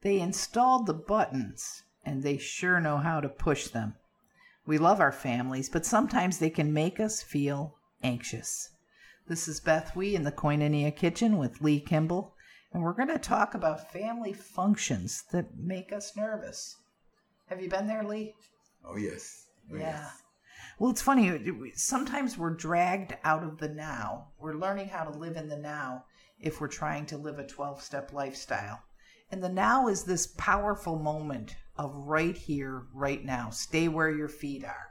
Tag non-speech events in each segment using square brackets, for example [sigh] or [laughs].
They installed the buttons, and they sure know how to push them. We love our families, but sometimes they can make us feel anxious. This is Beth Wee in the Koinonia Kitchen with Lee Kimball, and we're going to talk about family functions that make us nervous. Have you been there, Lee? Oh yes. Oh, Yeah. yes. Well, it's funny. Sometimes we're dragged out of the now. We're learning how to live in the now if we're trying to live a 12 step lifestyle. And the now is this powerful moment of right here, right now. Stay where your feet are.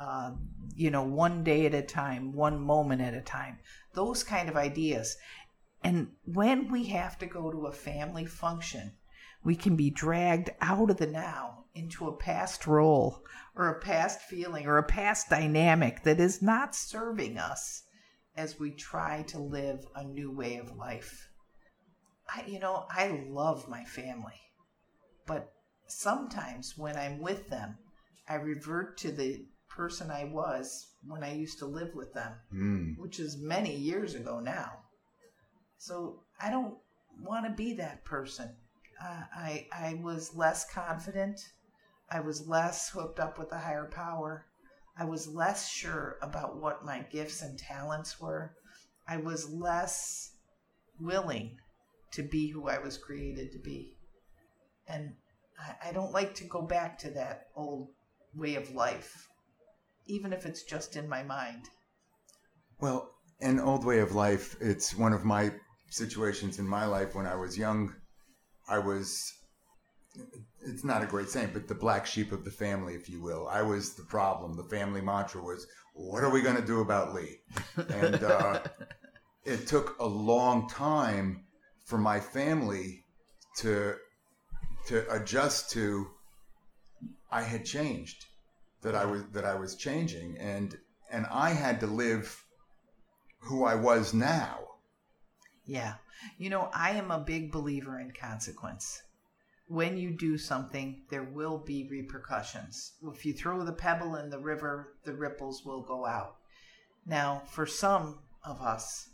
Uh, you know, one day at a time, one moment at a time. Those kind of ideas. And when we have to go to a family function, we can be dragged out of the now into a past role or a past feeling or a past dynamic that is not serving us as we try to live a new way of life. I, you know, I love my family, but sometimes when I'm with them, I revert to the person I was when I used to live with them, Mm. which is many years ago now. So I don't want to be that person. Uh, I I was less confident. I was less hooked up with the higher power. I was less sure about what my gifts and talents were. I was less willing to be who I was created to be. And I, I don't like to go back to that old way of life, even if it's just in my mind. Well, an old way of life. It's one of my situations in my life when I was young. I was. It's not a great saying, but the black sheep of the family, if you will. I was the problem. The family mantra was, "What are we going to do about Lee?" And uh, [laughs] it took a long time for my family to to adjust to. I had changed, that I was that I was changing, and and I had to live who I was now. Yeah. You know, I am a big believer in consequence. When you do something, there will be repercussions. If you throw the pebble in the river, the ripples will go out. Now, for some of us,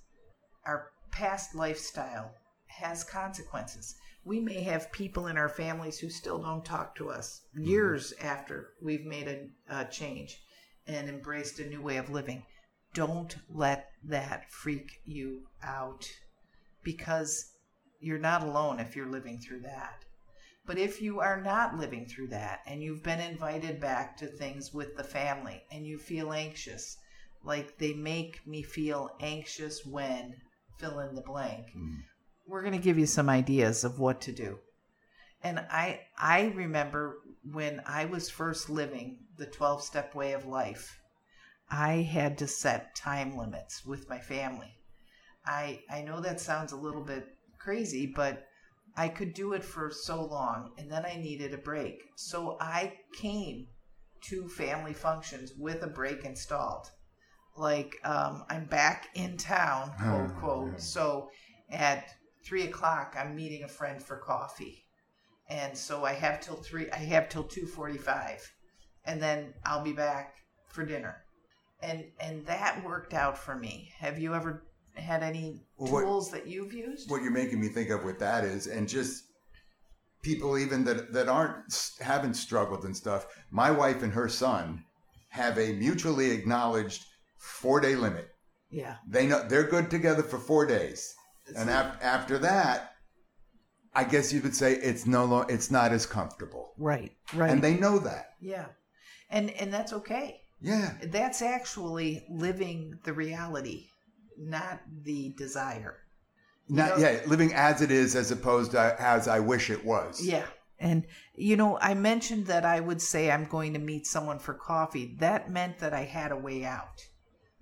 our past lifestyle has consequences. We may have people in our families who still don't talk to us mm-hmm. years after we've made a, a change and embraced a new way of living. Don't let that freak you out because you're not alone if you're living through that. But if you are not living through that and you've been invited back to things with the family and you feel anxious, like they make me feel anxious when fill in the blank, hmm. we're going to give you some ideas of what to do. And I I remember when I was first living the 12 step way of life, I had to set time limits with my family. I I know that sounds a little bit crazy, but I could do it for so long and then I needed a break. So I came to family functions with a break installed. Like um, I'm back in town, [laughs] quote Oh, quote. yeah. So at three o'clock, I'm meeting a friend for coffee, and so I have till three. I have till two forty-five, and then I'll be back for dinner, and and that worked out for me. Have you ever had any Well, what- tools that you've used? What you're making me think of with that is, and just people even that that aren't haven't struggled and stuff. My wife and her son have a mutually acknowledged four day limit. yeah, They know they're good together for four days, and af- after that, I guess you could say it's no lo- it's not as comfortable, right, right, and they know that. yeah, and and that's okay. Yeah, That's actually living the reality, not the desire. not know- yeah, living as it is as opposed to as I wish it was. Yeah. And, you know, I mentioned that I would say I'm going to meet someone for coffee. That meant that I had a way out.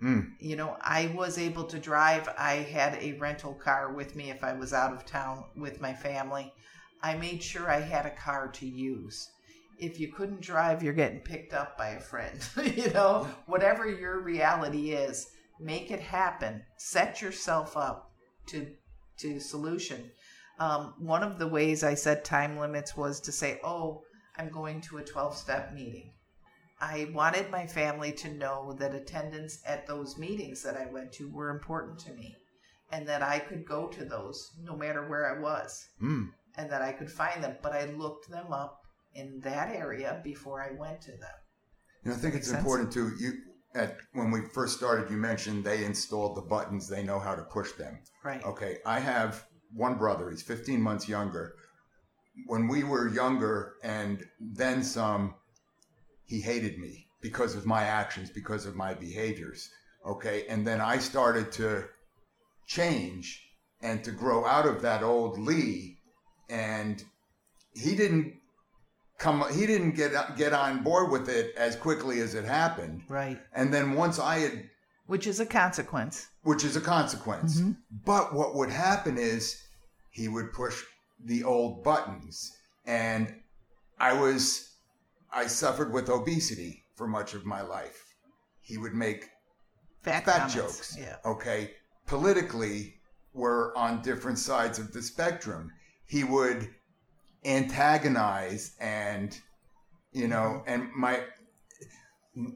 Mm. You know, I was able to drive. I had a rental car with me if I was out of town with my family. I made sure I had a car to use. If you couldn't drive, you're getting picked up by a friend. [laughs] you know, whatever your reality is, make it happen. Set yourself up to to solution. Um, one of the ways I set time limits was to say, "Oh, I'm going to a 12 step meeting. I wanted my family to know that attendance at those meetings that I went to were important to me and that I could go to those no matter where I was Mm. and that I could find them. But I looked them up in that area before I went to them. You know, I think it's sense. important to you. At when we first started, you mentioned they installed the buttons. They know how to push them. Right. Okay, I have one brother. He's 15 months younger. When we were younger, and then some, he hated me because of my actions, because of my behaviors. Okay, and then I started to change and to grow out of that old Lee, and he didn't come. He didn't get get on board with it as quickly as it happened. Right. And then once I had Which is a consequence. which is a consequence. Mhm. But what would happen is he would push the old buttons. And I was, I suffered with obesity for much of my life. He would make Fat, fat jokes. Yeah. Okay. Politically, we're on different sides of the spectrum. He would antagonize and, you know, mm-hmm. and my,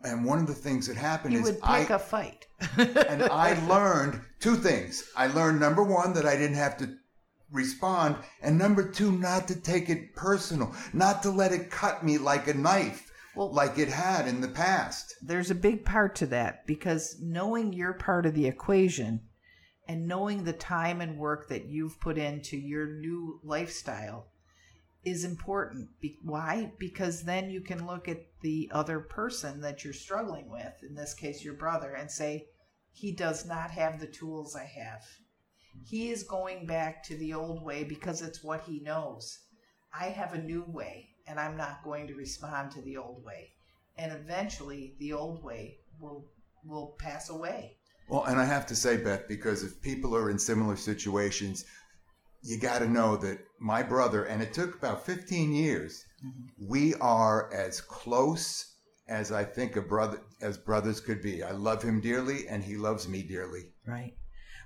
and one of the things that happened You is would I, pick a fight. [laughs] and I learned two things. I learned number one that I didn't have to respond, and number two, not to take it personal, not to let it cut me like a knife, Well- like it had in the past. there's a big part to that because knowing you're part of the equation and knowing the time and work that you've put into your new lifestyle is important. Be- why? Because then you can look at the other person that you're struggling with, in this case, your brother, and say, he does not have the tools I have. He is going back to the old way because it's what he knows. I have a new way, and I'm not going to respond to the old way and eventually the old way will will pass away. Well, and I have to say, Beth, because if people are in similar situations, you got to know that my brother, and it took about 15 years, mm-hmm. we are as close as I think a brother as brothers could be. I love him dearly, and he loves me dearly. Right.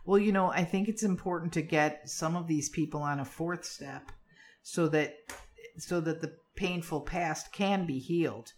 Well, you know, I think it's important to get some of these people on a fourth step so that so that the painful past can be healed.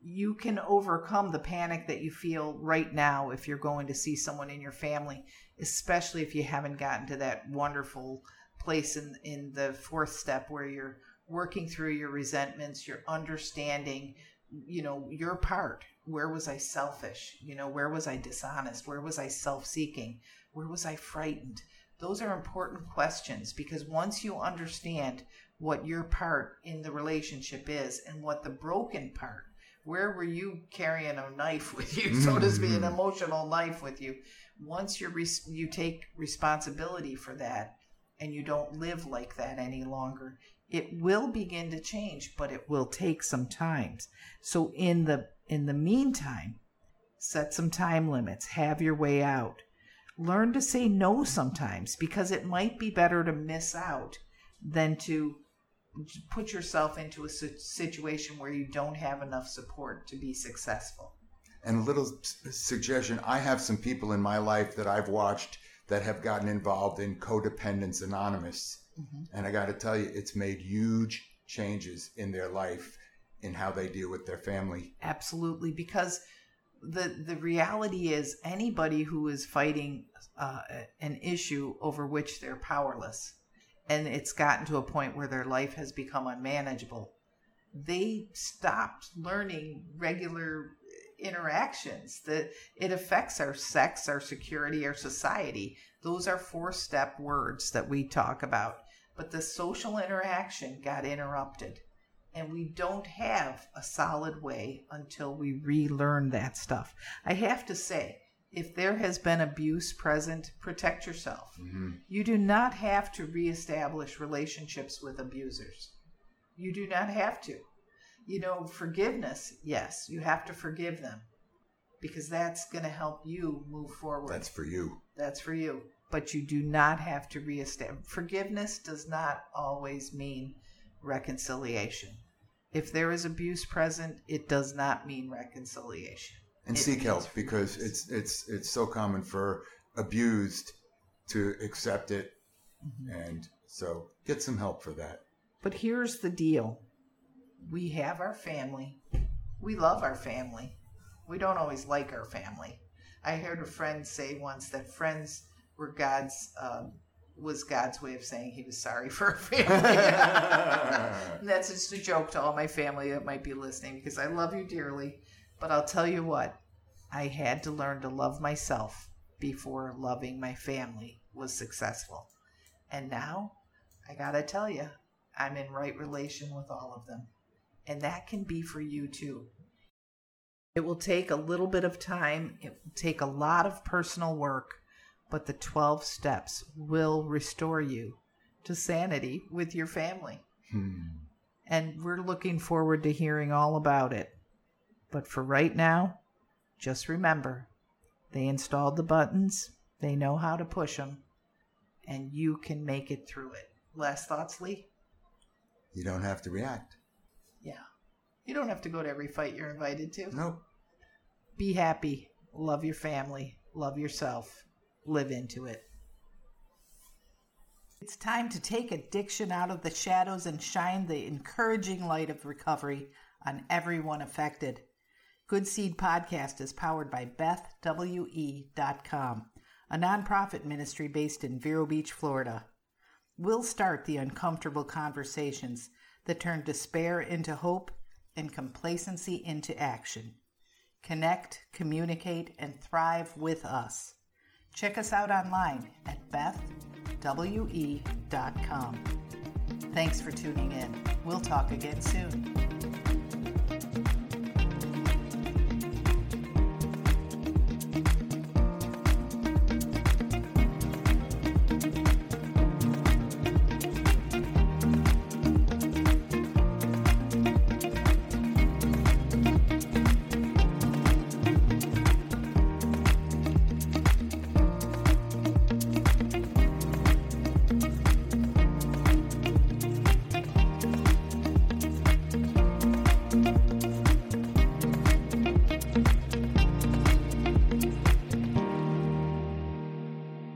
You can overcome the panic that you feel right now if you're going to see someone in your family, especially if you haven't gotten to that wonderful place in in the fourth step where you're working through your resentments, you're understanding, you know, your part. Where was I selfish? You know, where was I dishonest? Where was I self-seeking? Where was I frightened? Those are important questions because once you understand what your part in the relationship is and what the broken part, where were you carrying a knife with you, so to speak, an Mhm. emotional knife with you? Once you res- you take responsibility for that and you don't live like that any longer, it will begin to change, but it will take some time. So in the in the meantime, set some time limits, have your way out. Learn to say no sometimes because it might be better to miss out than to put yourself into a situation where you don't have enough support to be successful. And a little suggestion I have some people in my life that I've watched that have gotten involved in Codependence Anonymous. And I got to tell you, it's made huge changes in their life in how they deal with their family. Absolutely, because the the reality is anybody who is fighting uh, an issue over which they're powerless, and it's gotten to a point where their life has become unmanageable, they stopped learning regular interactions. That it affects our sex, our security, our society. Those are four step words that we talk about. But the social interaction got interrupted and we don't have a solid way until we relearn that stuff. I have to say, if there has been abuse present, protect yourself. Mm-hmm. You do not have to reestablish relationships with abusers. You do not have to. You know, forgiveness, yes, you have to forgive them because that's going to help you move forward. That's for you. That's for you. But you do not have to reestablish. Forgiveness does not always mean reconciliation. If there is abuse present, it does not mean reconciliation. And It seek help because it's it's it's so common for abused to accept it, Mm-hmm. and so get some help for that. But here's the deal we have our family. We love our family. We don't always like our family. I heard a friend say once that friends were God's um, was God's way of saying he was sorry [laughs] for our family. [laughs] That's just a joke to all my family that might be listening because I love you dearly. But I'll tell you what, I had to learn to love myself before loving my family was successful. And now, I gotta tell you, I'm in right relation with all of them. And that can be for you too. It will take a little bit of time, it will take a lot of personal work, but the 12 steps will restore you to sanity with your family. Hmm. And we're looking forward to hearing all about it. But for right now, just remember they installed the buttons, they know how to push them, and you can make it through it. Last thoughts, Lee? You don't have to react. Yeah. You don't have to go to every fight you're invited to. Nope. Be happy, love your family, love yourself, live into it. It's time to take addiction out of the shadows and shine the encouraging light of recovery on everyone affected. Good Seed Podcast is powered by BethWE.com, a nonprofit ministry based in Vero Beach, Florida. We'll start the uncomfortable conversations that turn despair into hope and complacency into action. Connect, communicate, and thrive with us. Check us out online at bethwe.com. Thanks for tuning in. We'll talk again soon.